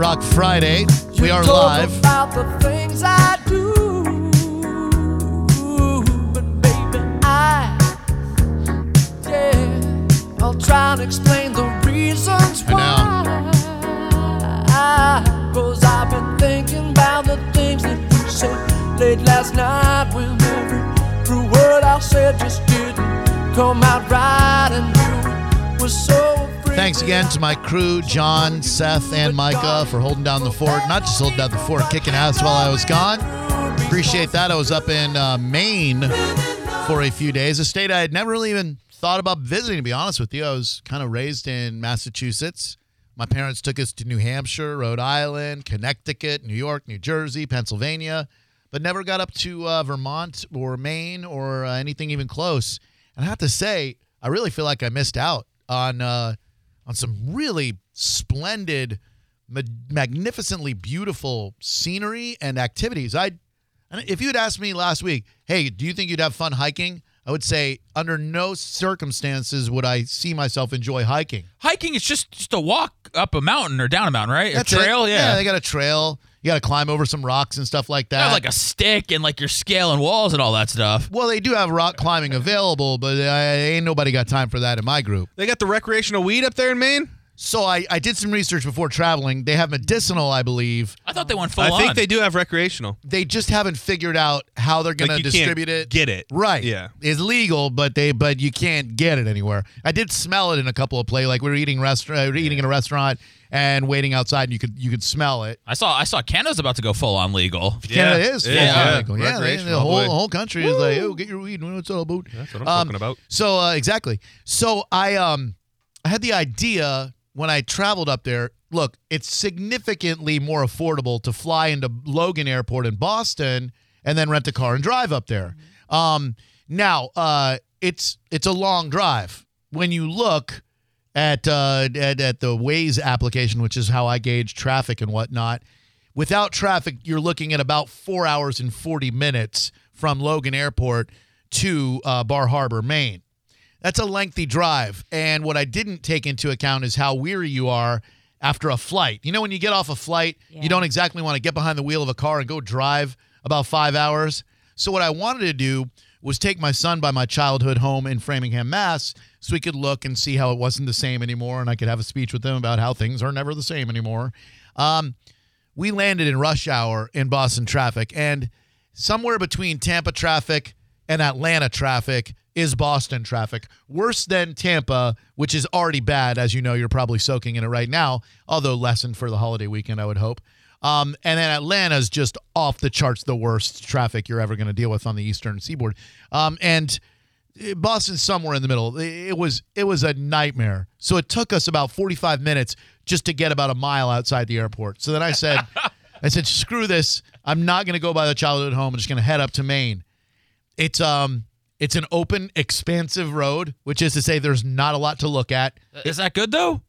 Rock Friday. We are live. About the things I do, but baby, I, yeah, I'll try and explain the reasons I why. Cause I've been thinking about the things that you said late last night when every true word I said just didn't come out right, and you were so. Thanks again to my crew, John, Seth, and Micah, for holding down the fort. Not just holding down the fort, kicking ass while I was gone. Appreciate that. I was up in uh, Maine for a few days, a state I had never really even thought about visiting, to be honest with you. I was kind of raised in Massachusetts. My parents took us to New Hampshire, Rhode Island, Connecticut, New York, New Jersey, Pennsylvania, but never got up to uh, Vermont or Maine or uh, anything even close. And I have to say, I really feel like I missed out on uh, on some really splendid, ma- magnificently beautiful scenery and activities. I, if you had asked me last week, hey, do you think you'd have fun hiking? I would say under no circumstances would I see myself enjoy hiking. Hiking is just just a walk up a mountain or down a mountain, right? That's a it. trail, yeah. they got a trail. You got to climb over some rocks and stuff like You that. have like a stick and like you're scaling walls and all that stuff. well, they do have rock climbing available, but uh, ain't nobody got time for that in my group. They got the recreational weed up there in Maine. So I, I did some research before traveling. They have medicinal, I believe. I thought they went full I think they do have recreational. They just haven't figured out how they're going Like to you can't distribute it. get it. Right. Yeah. It's legal, but they but you can't get it anywhere. I did smell it in a couple of play. Like we were eating restaurant, we were eating in a restaurant and waiting outside, and you could you could smell it. I saw I saw Canada's about to go full on legal. Canada Yeah, is full is, on yeah. legal. Yeah, they- the whole boy. the whole country is like, oh, get your weed. What's all about? That's what I'm Um, talking about. So uh, exactly. So I um I had the idea when I traveled up there. Look, it's significantly more affordable to fly into Logan Airport in Boston and then rent a car and drive up there. Um, now uh, it's it's a long drive. When you look at, uh, at at the Waze application, which is how I gauge traffic and whatnot, without traffic, you're looking at about four hours and forty minutes from Logan Airport to uh, Bar Harbor, Maine. That's a lengthy drive. And what I didn't take into account is how weary you are after a flight. You know, when you get off a flight, you don't exactly want to get behind the wheel of a car and go drive about five hours. So, what I wanted to do was take my son by my childhood home in Framingham, Mass, so he could look and see how it wasn't the same anymore. And I could have a speech with him about how things are never the same anymore. Um, we landed in rush hour in Boston traffic, and somewhere between Tampa traffic and Atlanta traffic is Boston traffic. Worse than Tampa, which is already bad, as you know, you're probably soaking in it right now, although lessened for the holiday weekend, I would hope. Um, and then Atlanta's just off the charts, the worst traffic you're ever going to deal with on the eastern seaboard. Um, and Boston's somewhere in the middle. It was it was a nightmare. So it took us about 45 minutes just to get about a mile outside the airport. So then I said, I said, screw this. I'm not going to go by the childhood home. I'm just going to head up to Maine. It's um it's an open, expansive road, which is to say there's not a lot to look at. Uh, is that good though?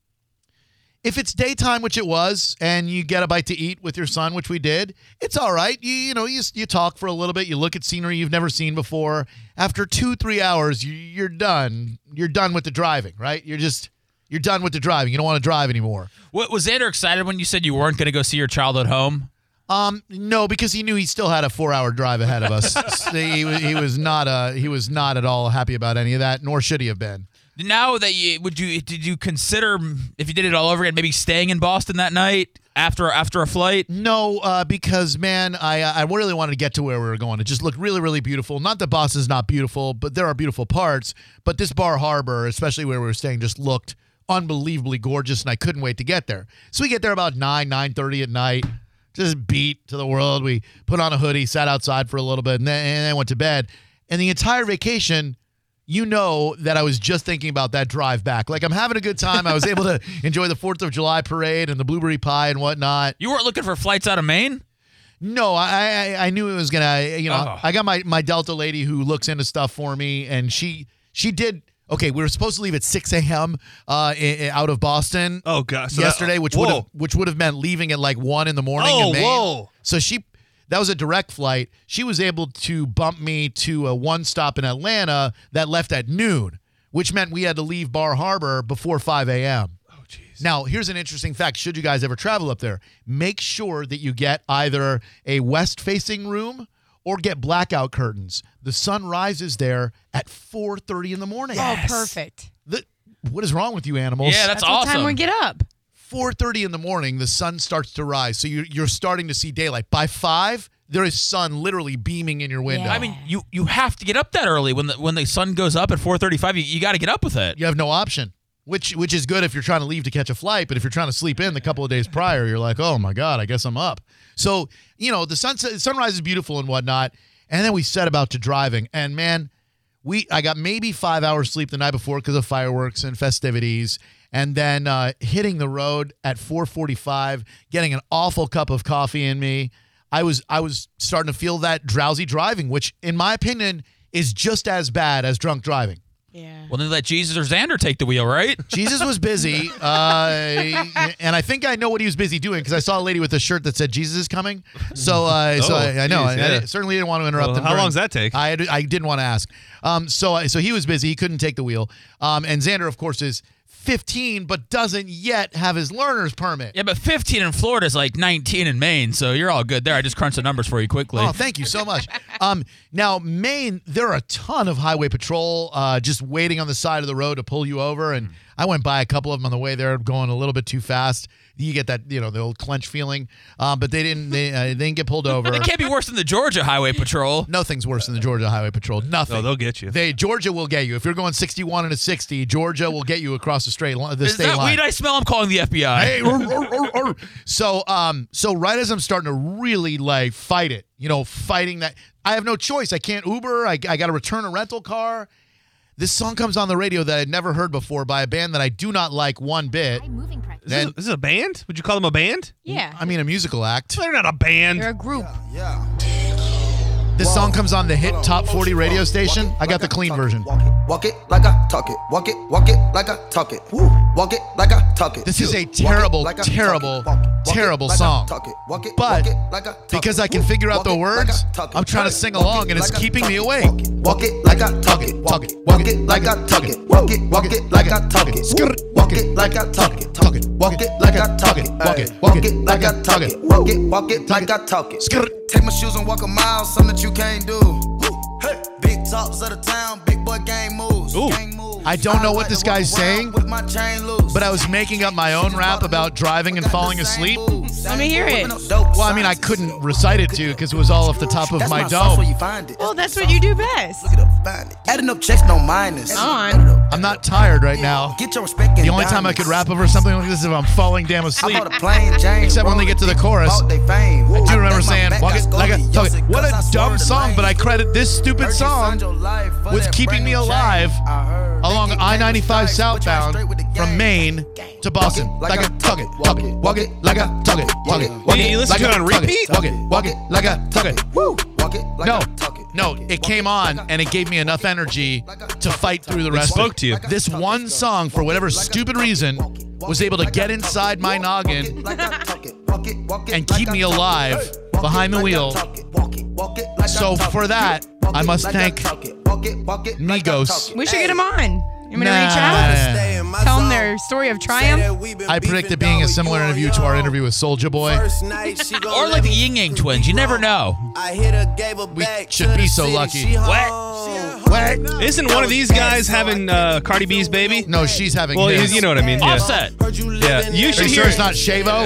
If it's daytime, which it was, and you get a bite to eat with your son, which we did, it's all right. You, you know, you, you talk for a little bit, you look at scenery you've never seen before. After two, three hours, you, you're done. You're done with the driving, right? You're just, you're done with the driving. You don't want to drive anymore. What was Xander excited when you said you weren't going to go see your childhood home? Um, no, because he knew he still had a four-hour drive ahead of us. So he, was- he was not, uh, he was not at all happy about any of that, nor should he have been. Now that you would you did you consider if you did it all over again, maybe staying in Boston that night after after a flight? No, uh, because man, I I really wanted to get to where we were going. It just looked really, really beautiful. Not that Boston's not beautiful, but there are beautiful parts. But this Bar Harbor, especially where we were staying, just looked unbelievably gorgeous, and I couldn't wait to get there. So we get there about nine, nine thirty at night. Just beat to the world. We put on a hoodie, sat outside for a little bit, and then, and then went to bed. And the entire vacation, you know that I was just thinking about that drive back. Like I'm having a good time. I was able to enjoy the Fourth of July parade and the blueberry pie and whatnot. You weren't looking for flights out of Maine? No, I, I I knew it was gonna. You know, Oh. I got my my Delta lady who looks into stuff for me, and she she did. Okay, we were supposed to leave at 6 a.m. Uh, out of Boston Oh gosh, So that- yesterday, which would have whoa. which would have meant leaving at like one in the morning. Oh, in Maine. whoa. So she that was a direct flight. She was able to bump me to a one stop in Atlanta that left at noon, which meant we had to leave Bar Harbor before 5 a.m. Oh jeez. Now, here's an interesting fact. Should you guys ever travel up there, make sure that you get either a west facing room or get blackout curtains. The sun rises there at 4:30 in the morning. Oh, perfect. The- what is wrong with you animals? Yeah, that's, That's what time we get up. 4:30 in the morning, the sun starts to rise. So you're, you're starting to see daylight. By 5, there is sun literally beaming in your window. Yeah. I mean, you you have to get up that early when the when the sun goes up at 4:35. You, you got to get up with it. you have no option. Which which is good if you're trying to leave to catch a flight, but if you're trying to sleep in the couple of days prior, you're like, oh my god, I guess I'm up. So you know the sunset, sunrise is beautiful and whatnot, and then we set about to driving, and man, we I got maybe five hours sleep the night before because of fireworks and festivities, and then uh, hitting the road at 4:45, getting an awful cup of coffee in me. I was I was starting to feel that drowsy driving, which in my opinion is just as bad as drunk driving. Yeah. Well, then let Jesus or Xander take the wheel, right? Jesus was busy, uh, and I think I know what he was busy doing because I saw a lady with a shirt that said "Jesus is coming." So, uh, so Oh, I, I know. geez, I, I yeah. certainly didn't want to interrupt Well, him. how during- long does that take? I, I didn't want to ask. Um, so, so he was busy. He couldn't take the wheel. Um, and Xander, of course, is 15, but doesn't yet have his learner's permit. Yeah, but 15 in Florida is like 19 in Maine, so you're all good there. I just crunched the numbers for you quickly. Oh, thank you so much. Um, now, Maine, there are a ton of highway patrol uh, just waiting on the side of the road to pull you over. And I went by a couple of them on the way there, going a little bit too fast. You get that, you know, the old clench feeling. Um, but they didn't, they, uh, they didn't get pulled over. it can't be worse than the Georgia Highway Patrol. Nothing's worse than the Georgia Highway Patrol. Nothing. Oh, they'll get you. They Georgia will get you if you're going 61 and a 60. Georgia will get you across the straight line, the Is state that line. weed I smell? I'm calling the FBI. Hey, rur, rur, rur. so um, so right as I'm starting to really like fight it, you know, fighting that, I have no choice. I can't Uber. I, I got to return a rental car. This song comes on the radio that I'd never heard before by a band that I do not like one bit. moving price. Is this, Then- this is a band? Would you call them a band? Yeah. I mean, a musical act. They're not a band. They're a group. Yeah. This song comes on the hit top 40 radio station. I got the clean version. Walk it, like I talk it. Walk it, walk it like I talk it. Woo. Walk it like I talk it. This is a terrible, like I talk it. terrible, Walk it, walk terrible like song. talk it. Walk it, But walk it like I talk because. I can figure out the words, I talk it. I'm trying to sing along, and it's keeping me awake. Walk it like I talk it. Walk it, walk it like I talk it. Walk it, walk it like I talk it. Walk it like I talk it. Talk it, walk it like I talk it. Walk it, walk walk it like I talk it. Walk it, walk it like I talk it. Take my shoes and walk a mile, something that you can't do. Hey. Big talks of the town, big boy gang moves. Ooh. Gang moves. I don't know what this guy's saying, with my chain loose. but I was making up my own rap about driving and falling asleep. Let me hear it. Well, I mean, I couldn't recite it to you because it was all off the top of my my dome. you find it. Well, that's what you do best. Look it up, find. Adding up checks, no minus. On. I'm not tired right now. Get your respect The only time I could rap over something like this is if I'm falling damn asleep. bought a plane, James. Except when they get to the chorus. Bought they. I do remember saying, back walk got it like a scoliosis talk it. What cause I a dumb song, but I credit this stupid song signed life with keeping me alive chain. I heard along I 95 gang stripes, but you southbound straight with the from. Maine to Boston. Like a talk it, walk it, walk it, like a talk it, walk it, walk it. you listen like to it on repeat? Walk it, walk it, like a talk it. Woo. Walk it like No, I talk it. no, it came on and it gave me enough energy to fight through the rest of spoke to you. This one song, for whatever stupid reason, was able to get inside my noggin and keep me alive behind the wheel. So for that, I must thank Migos. We should get him on. You want me to Nah. reach out? Tell them their story of triumph. I predict it being a similar interview to our interview with Soulja Boy. Or like the Ying Yang twins. You never know. I hit her, gave her We should be so lucky. She What? home. What? Isn't one of these guys having uh, Cardi B's baby? No, she's having Well, his. you know what I mean. Yeah. Offset. Yeah, you should Are you hear sure it's not Shavo?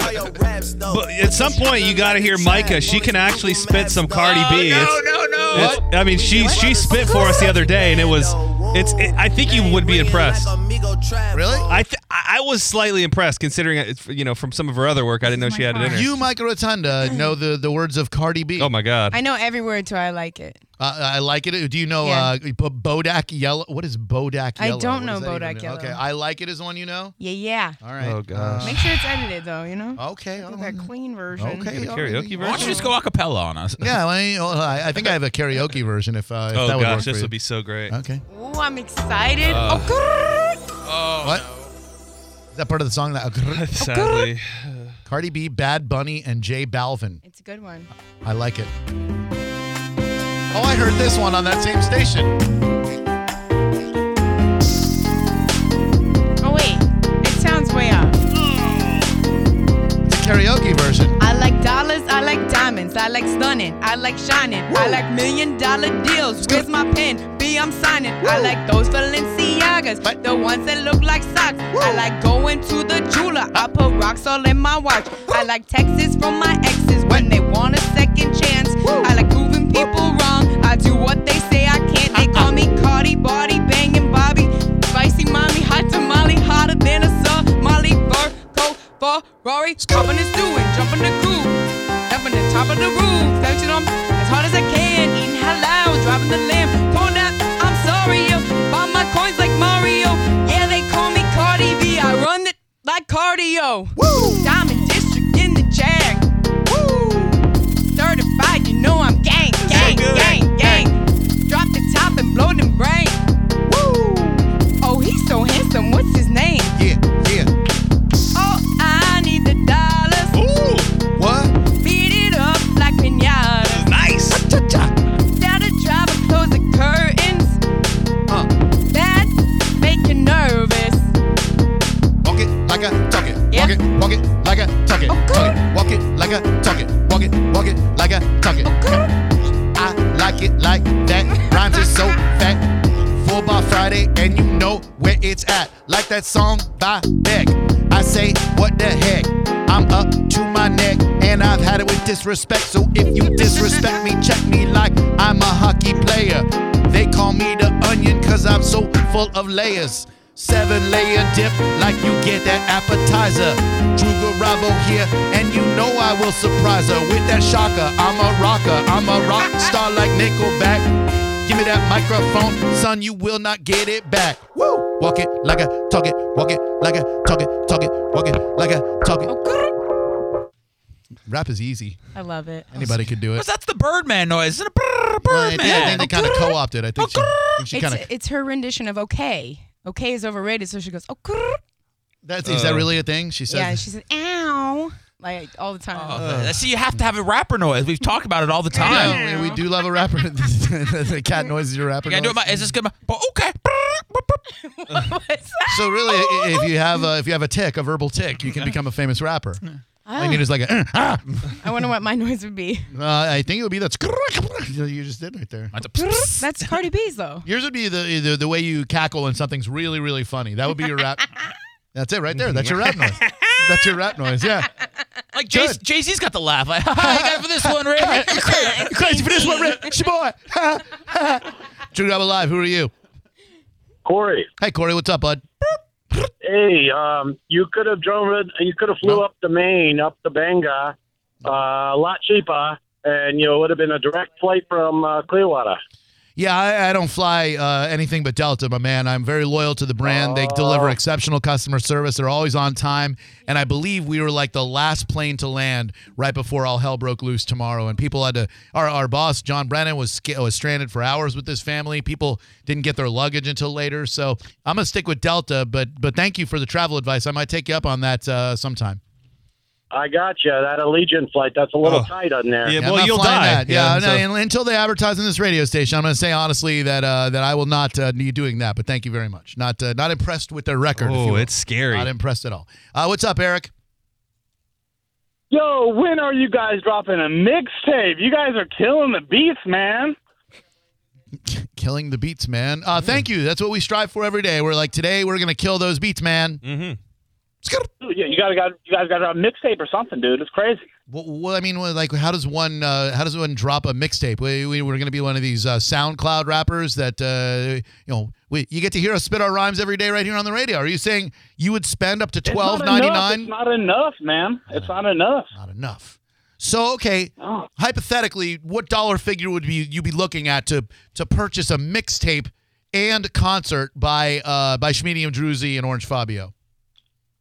But at some point, you got to hear Micah. She can actually spit some Cardi B. no, no, no. it's- I mean, she she spit for us the other day, and it was. It's. It, I think you would be impressed. Really? I th- I I was slightly impressed considering it, you know from some of her other work. I didn't know she had it in her. You, Micah Rotunda, know the, the words of Cardi B. Oh my God. I know every word, so I like it. Uh, I like it. Do you know Yeah. uh, Bodak Yellow? What is Bodak Yellow? I don't know does that even Bodak? Yellow. Okay, I like it is one you know. Yeah, yeah. All right. Oh, gosh. Make sure it's edited though. You know. Uh, okay. Get all that clean version. Okay. The all karaoke version? Why don't you just go a cappella on us? Yeah, well, you know, I I think I have a karaoke version if, uh, if oh that would work gosh, this would be so great. Okay. Oh, I'm excited. Uh, oh, what? Is that part of the song? That Sadly, Cardi B, Bad Bunny, and J Balvin. it's a good one. I like it. Oh, I heard this one on that same station. Oh wait, it sounds way off. It's a karaoke version. I like dollars, I like diamonds, I like stunning, I like shining, I like million dollar deals. Where's my pen? B, I'm signing. I like those Balenciagas, What? the ones that look like socks. I like going to the jeweler, I put rocks all in my watch. I like texts from my exes when they want a second chance. I like proving people wrong, I do what they say I can't. They call me Cardi, Body, Banging Bobby, Spicy Mommy, Hot Tamale, hotter than a Somali, Virgo, Ferrari, dropping and stewing, jumping the groove, up on the top of the roof, flexing on as hard as I can, eating halal, driving the lamb, pouring out, I'm sorry, yo, buy my coins like Mario, yeah, they call me Cardi B, I run it like cardio, Woo! Diamond talk it. Walk it, walk it like I talk it. I like it like that. Rhymes is so fat. Full bar Friday, and you know where it's at. Like that song by Beck. I say, what the heck? I'm up to my neck, and I've had it with disrespect. So if you disrespect me, check me like I'm a hockey player. They call me the onion, cause I'm so full of layers. Seven layer dip, like you get that appetizer. Drew Garabo here, and you know I will surprise her with that shocker. I'm a rocker, I'm a rock star like Nickelback. Give me that microphone, son, you will not get it back. Woo! Walk it like I talk it, walk it like I talk it, talk it, walk it like I talk it. Rap is easy. I love it. Anybody could do it. Because that's the Birdman noise. Isn't it? Brr, Birdman. think, I think they kind of co-opted. I think she, I think she It's, kind of. it's her rendition of okay. Okay is overrated, so she goes, oh, grrr. That's is that really a thing? She says. yeah, she says, ow, like all the time. Uh, see, you have to have a rapper noise. We've talked about it all the time. Yeah, we, we do love a rapper. the cat noise is your rapper. Can I do noise. it? My, is this good? But okay. So really, i- if you have a, if you have a tick, a verbal tick, you can become a famous rapper. All you need is like a. "Uh, ah." I wonder what my noise would be. Uh, I think it would be that. You just did right there. That's a- That's Cardi B's though. Yours would be the, the the way you cackle when something's really really funny. That would be your rap. That's it right there. That's your rap noise. That's your rap noise. Yeah. Like Jay Good. Z's got the laugh. Like, I got it for this one, Ray. You crazy for this one, Rick? It's your boy. True Double Live. Who are you? Corey, Hey Corey, what's up, bud? Hey, um, you could have driven, you could have flew No. up to Maine, up to Bangor, uh, a lot cheaper, and you know, it would have been a direct flight from uh, Clearwater. Yeah, I, I don't fly uh, anything but Delta, my man. I'm very loyal to the brand. They deliver exceptional customer service. They're always on time, and I believe we were like the last plane to land right before all hell broke loose tomorrow. And people had to. Our, our boss John Brennan was was stranded for hours with his family. People didn't get their luggage until later. So I'm gonna stick with Delta. But but thank you for the travel advice. I might take you up on that uh, sometime. I got you. That Allegiant flight, that's a little Oh. tight on there. Yeah, I'm well, you'll die. That. Yeah, so- no, and until they advertise on this radio station, I'm going to say honestly that uh, that I will not uh, be doing that. But thank you very much. Not uh, not impressed with their record. oh, it's scary. not impressed at all. Uh, what's up, Eric? Yo, when are you guys dropping a mixtape? You guys are killing the beats, man. Killing the beats, man. Uh, thank you. That's what we strive for every day. We're like today we're going to kill those beats, man. mm-hmm. Yeah, you gotta got you guys got a mixtape or something, dude. It's crazy. Well, well, I mean, like, how does one uh, how does one drop a mixtape? We, we, we're going to be one of these uh, SoundCloud rappers that uh, you know. We, you get to hear us spit our rhymes every day right here on the radio. Are you saying you would spend up to twelve ninety nine? It's not enough, man. It's not enough. Not enough. So okay, Oh. hypothetically, what dollar figure would be you be looking at to to purchase a mixtape and concert by uh by Schmedium Druzy and Orange Fabio?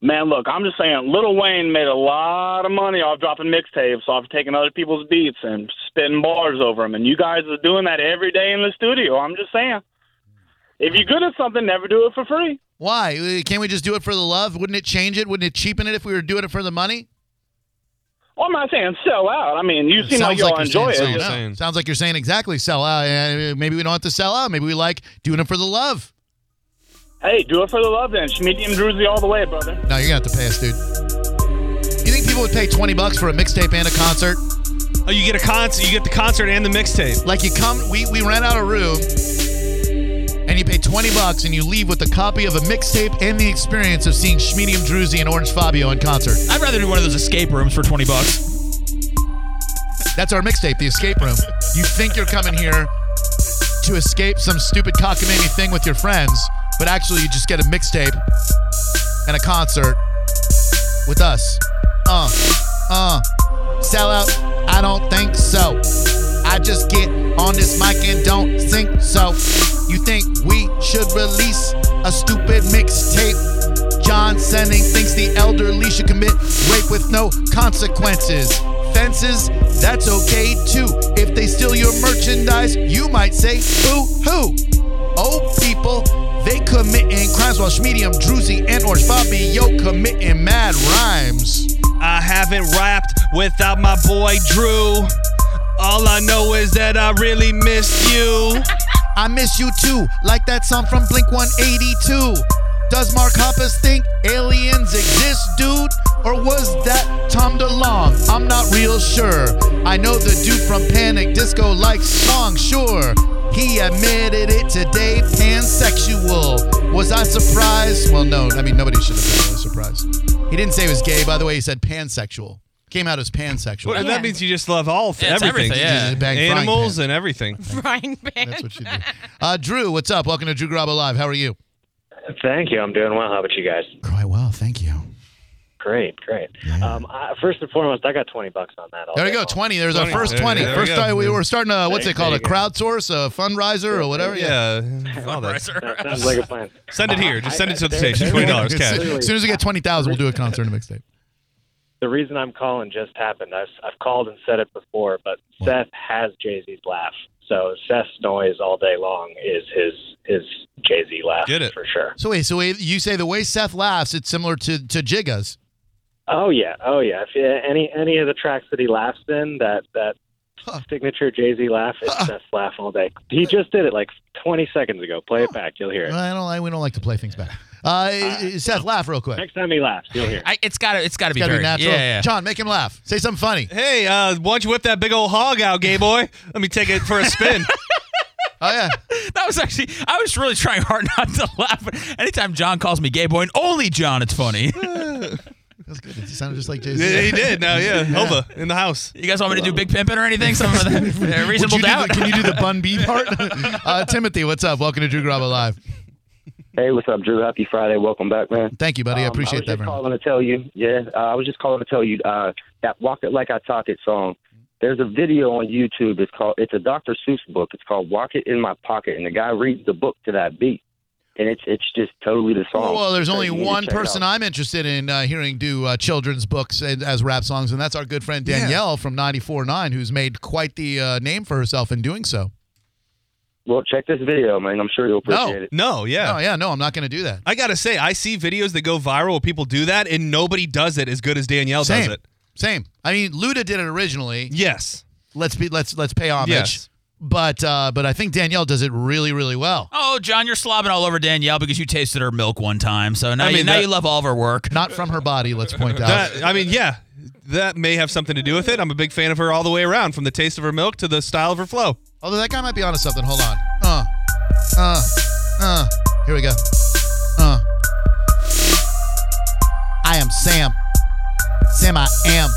Man, look, I'm just saying, Lil Wayne made a lot of money off dropping mixtapes, off taking other people's beats and spitting bars over them. And you guys are doing that every day in the studio. I'm just saying. If you're good at something, never do it for free. Why Uh, can't we just do it for the love? Wouldn't it change it? Wouldn't it cheapen it if we were doing it for the money? Well, I'm not saying sell out. I mean, you seem like you'll enjoy saying it. sell out. Saying. Sounds like you're saying exactly sell out. Uh, maybe we don't have to sell out. Maybe we like doing it for the love. Hey, do it for the love then. Medium Druzy all the way, brother. No, you're gonna have to pay us, dude. You think people people would pay 20 bucks for a mixtape and a concert. Oh, you get a concert. You get the concert and the mixtape. Like you come, we, we rent out a room and you pay 20 bucks and you leave with a copy of a mixtape and the experience of seeing Schmedium Druzy and Orange Fabio in concert. I'd rather do one of those escape rooms for 20 bucks. That's our mixtape, the escape room. You think you're coming here to escape some stupid cockamamie thing with your friends, but actually you just get a mixtape and a concert with us. Uh, uh, sell out? I don't think so. I just get on this mic and don't think so. You think we should release a stupid mixtape? John Senning thinks the elderly should commit rape with no consequences. Fences, that's okay too. If they steal your merchandise, you might say, boo hoo. Oh, people, they committing crimes while Schmedium, Druzy, and Orange Fabio committing mad rhymes. I haven't rapped without my boy Drew. All I know is that I really miss you. I miss you too, like that song from Blink 182. Does Mark Hoppus think aliens exist, dude? Or was that Tom DeLonge? I'm not real sure. I know the dude from Panic Disco likes song, sure. He admitted it today, pansexual. Was I surprised? Well, no. I mean, nobody should have been really surprised. He didn't say he was gay, by the way. He said pansexual. Came out as pansexual. Well, That means you just love all Yeah, it's everything. everything, yeah. Just bang frying Animals pan. and everything. Frying pan. That's what you do. Uh, Drew, what's up? Welcome to Drew Garabo Live. How are you? Thank you. I'm doing well. How about you guys? Quite well, thank you. Great, great. Um, I, first and foremost, I got 20 bucks on that. There we go, long. 20. There's our first 20. there we First time we were starting a, what's There- it called, a you go. crowdsource, a fundraiser or whatever? Yeah. Yeah. all that. That sounds like a plan. Send it here. Just send it to the There- station. Twenty dollars As cash. soon as soon as we get 20,000, we'll do a concert and a mixtape. The reason I'm calling just happened. I've, I've called and said it before, but Seth has Jay Z's laugh. So Seth's noise all day long is his his Jay Z laugh Get it. for sure. So wait, so wait, you say the way Seth laughs, it's similar to, to Jigga's. Oh yeah, oh yeah. If you, any any of the tracks that he laughs in, that that Huh. signature Jay Z laugh, it's Huh. Seth's laugh all day. He just did it like 20 seconds ago. Play it back, you'll hear it. I don't like, we don't like to play things back. Uh, Seth, laugh real quick. Next time he laughs, you'll hear. it. I, it's gotta, it's gotta be gotta very be natural. Yeah, yeah. John, make him laugh. Say something funny. Hey, uh, why don't you whip that big old hog out, gay boy? Let me take it for a spin. Oh, yeah. That was actually, I was really trying hard not to laugh. Anytime John calls me gay boy, and only John, it's funny. That's good. It sounded just like Jay-Z. yeah, he did. Now, yeah, Hova in the house. You guys want me to do big pimping or anything? Some of that uh, reasonable doubt. the- can you do the Bun B part? uh, Timothy, what's up? Welcome to Drew Garabo Live. Hey, what's up, Drew? Happy Friday. Welcome back, man. Thank you, buddy. I Um, appreciate I was that just very much. calling to tell you, yeah, uh, I was just calling to tell you uh, that "Walk It Like I Talk It" song. There's a video on YouTube. It's called. It's a Dr. Seuss book. It's called "Walk It in My Pocket," and the guy reads the book to that beat, and it's it's just totally the song. Well, there's only You need to one person. I'm interested in uh, hearing do uh, children's books and, as rap songs, and that's our good friend Danielle from 94.9, who's made quite the uh, name for herself in doing so. Well, check this video, man. I'm sure you'll appreciate it. No, yeah. Oh, yeah, no, I'm not going to do that. I gotta say, I see videos that go viral where people do that, and nobody does it as good as Danielle Same. does it. Same. I mean, Luda did it originally. Yes. Let's be let's let's pay homage. Yes. But uh, but I think Danielle does it really really well. Oh, John, you're slobbing all over Danielle because you tasted her milk one time. So now, I you, mean, now that- you love all of her work. Not from her body, let's point out. That, I mean, yeah, that may have something to do with it. I'm a big fan of her all the way around, from the taste of her milk to the style of her flow. Although that guy might be onto something. Hold on. Uh, uh, uh. Here we go. Uh. I am Sam. Sam, I am.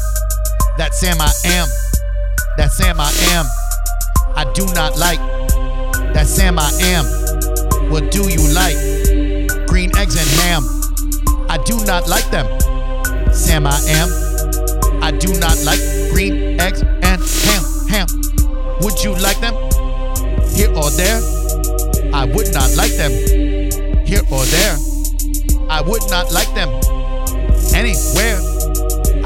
That Sam, I am. That Sam, I am. I do not like. That Sam, I am. What do you like? Green eggs and ham. I do not like them. Sam, I am. I do not like green eggs and ham. Ham. Would you like them? Here or there? I would not like them. Here or there? I would not like them. Anywhere.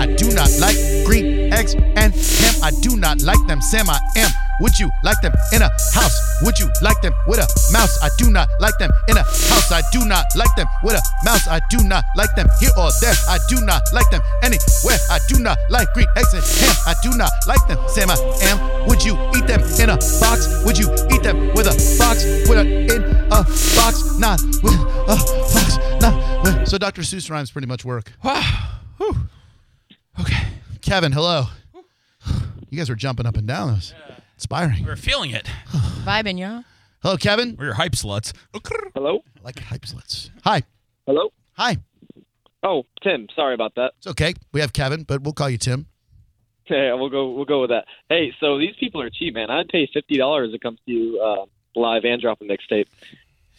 I do not like green eggs and ham. I do not like them. Sam, I am. Would you like them in a house? Would you like them with a mouse? I do not like them in a house. I do not like them with a mouse. I do not like them here or there. I do not like them anywhere. I do not like green eggs and ham. I do not like them. Sam, I am. Would you eat them in a box? Would you eat them with a box? With a in a box? Not with a box. Not with. So Dr. Seuss rhymes pretty much work. Kevin, hello. You guys were jumping up and down. That was inspiring. We're feeling it. Vibing, y'all. Hello, Kevin. We're your hype sluts. Hello? I like hype sluts. Hi. Hello? Hi. Oh, Tim. Sorry about that. It's okay. We have Kevin, but we'll call you Tim. Yeah, we'll go. We'll go with that. Hey, so these people are cheap, man. I'd pay fifty dollars. It comes to you uh, live and drop a mixtape.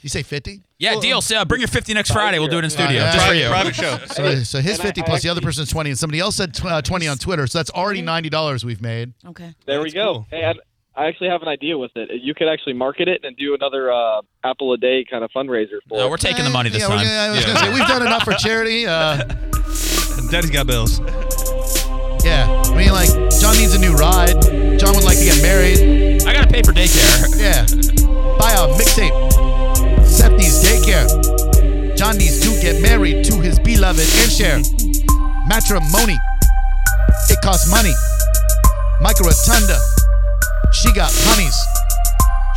You say 50? Yeah, deal. So, uh, bring your 50 next Friday. We'll do it in studio. Yeah, just for yeah. you. So, so his And 50 I plus the other person's 20, and somebody else said tw- uh, 20 on Twitter. So that's already $90 we've made. Okay. There we go. Hey, I, I actually have an idea with it. You could actually market it and do another uh, apple a day kind of fundraiser for. No, it. we're taking the money this yeah, time. gonna- I was going to say, we've done enough for charity. Uh, Daddy's got bills. yeah. I mean, like, John needs a new ride. John would like to get married. I got to pay for daycare. Yeah. Buy share. Matrimony. It costs money. Micah Rotunda. She got honeys.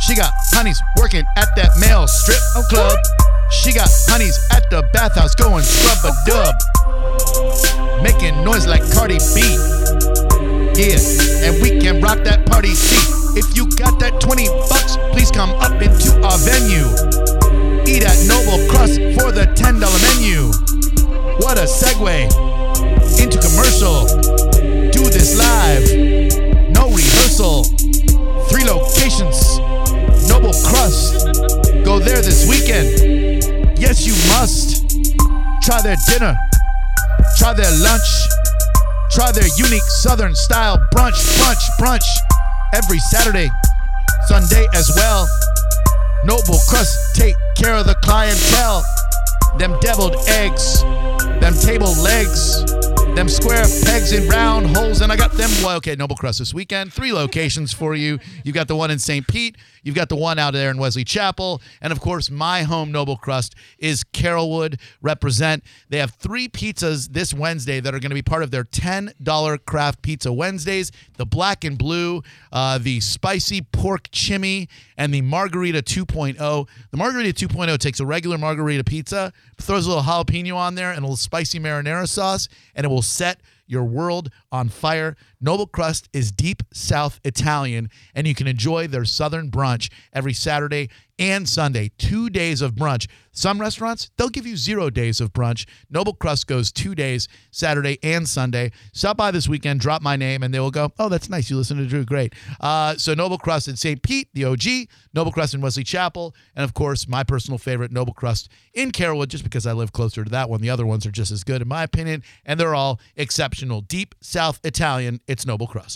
She got honeys working at that male strip club. She got honeys at the bathhouse going scrub a dub. Making noise like Cardi B. Yeah, and we can rock that party seat. If you got that 20 bucks, please come up into our venue. Eat at Noble Crust for the $10 menu. What a segue into commercial. Do this live, no rehearsal. Three locations, Noble Crust. Go there this weekend. Yes, you must. Try their dinner, try their lunch. Try their unique Southern style brunch, brunch, brunch every Saturday, Sunday as well. Noble Crust take care of the clientele. Them deviled eggs, them table legs, them square pegs in round holes, and I got them. Well, okay, Noble Crust this weekend. Three locations for you. You've got the one in St. Pete, you've got the one out there in Wesley Chapel, and of course, my home Noble Crust is Carrollwood. Represent. They have three pizzas this Wednesday that are going to be part of their $10 craft pizza Wednesdays the black and blue, uh, the spicy pork chimney, and the margarita 2.0. The margarita 2.0 takes a regular margarita pizza, throws a little jalapeno on there and a little spicy marinara sauce, and it will set your world on fire. Noble Crust is deep South Italian, and you can enjoy their Southern brunch every Saturday and Sunday. Two days of brunch. Some restaurants, they'll give you zero days of brunch. Noble Crust goes two days, Saturday and Sunday. Stop by this weekend, drop my name, and they will go, Oh, that's nice. You listen to Drew. Great. Uh, so, Noble Crust in St. Pete, the OG, Noble Crust in Wesley Chapel, and of course, my personal favorite, Noble Crust in Carrollwood, just because I live closer to that one. The other ones are just as good, in my opinion, and they're all exceptional. Deep South Italian, it's Noble Crust.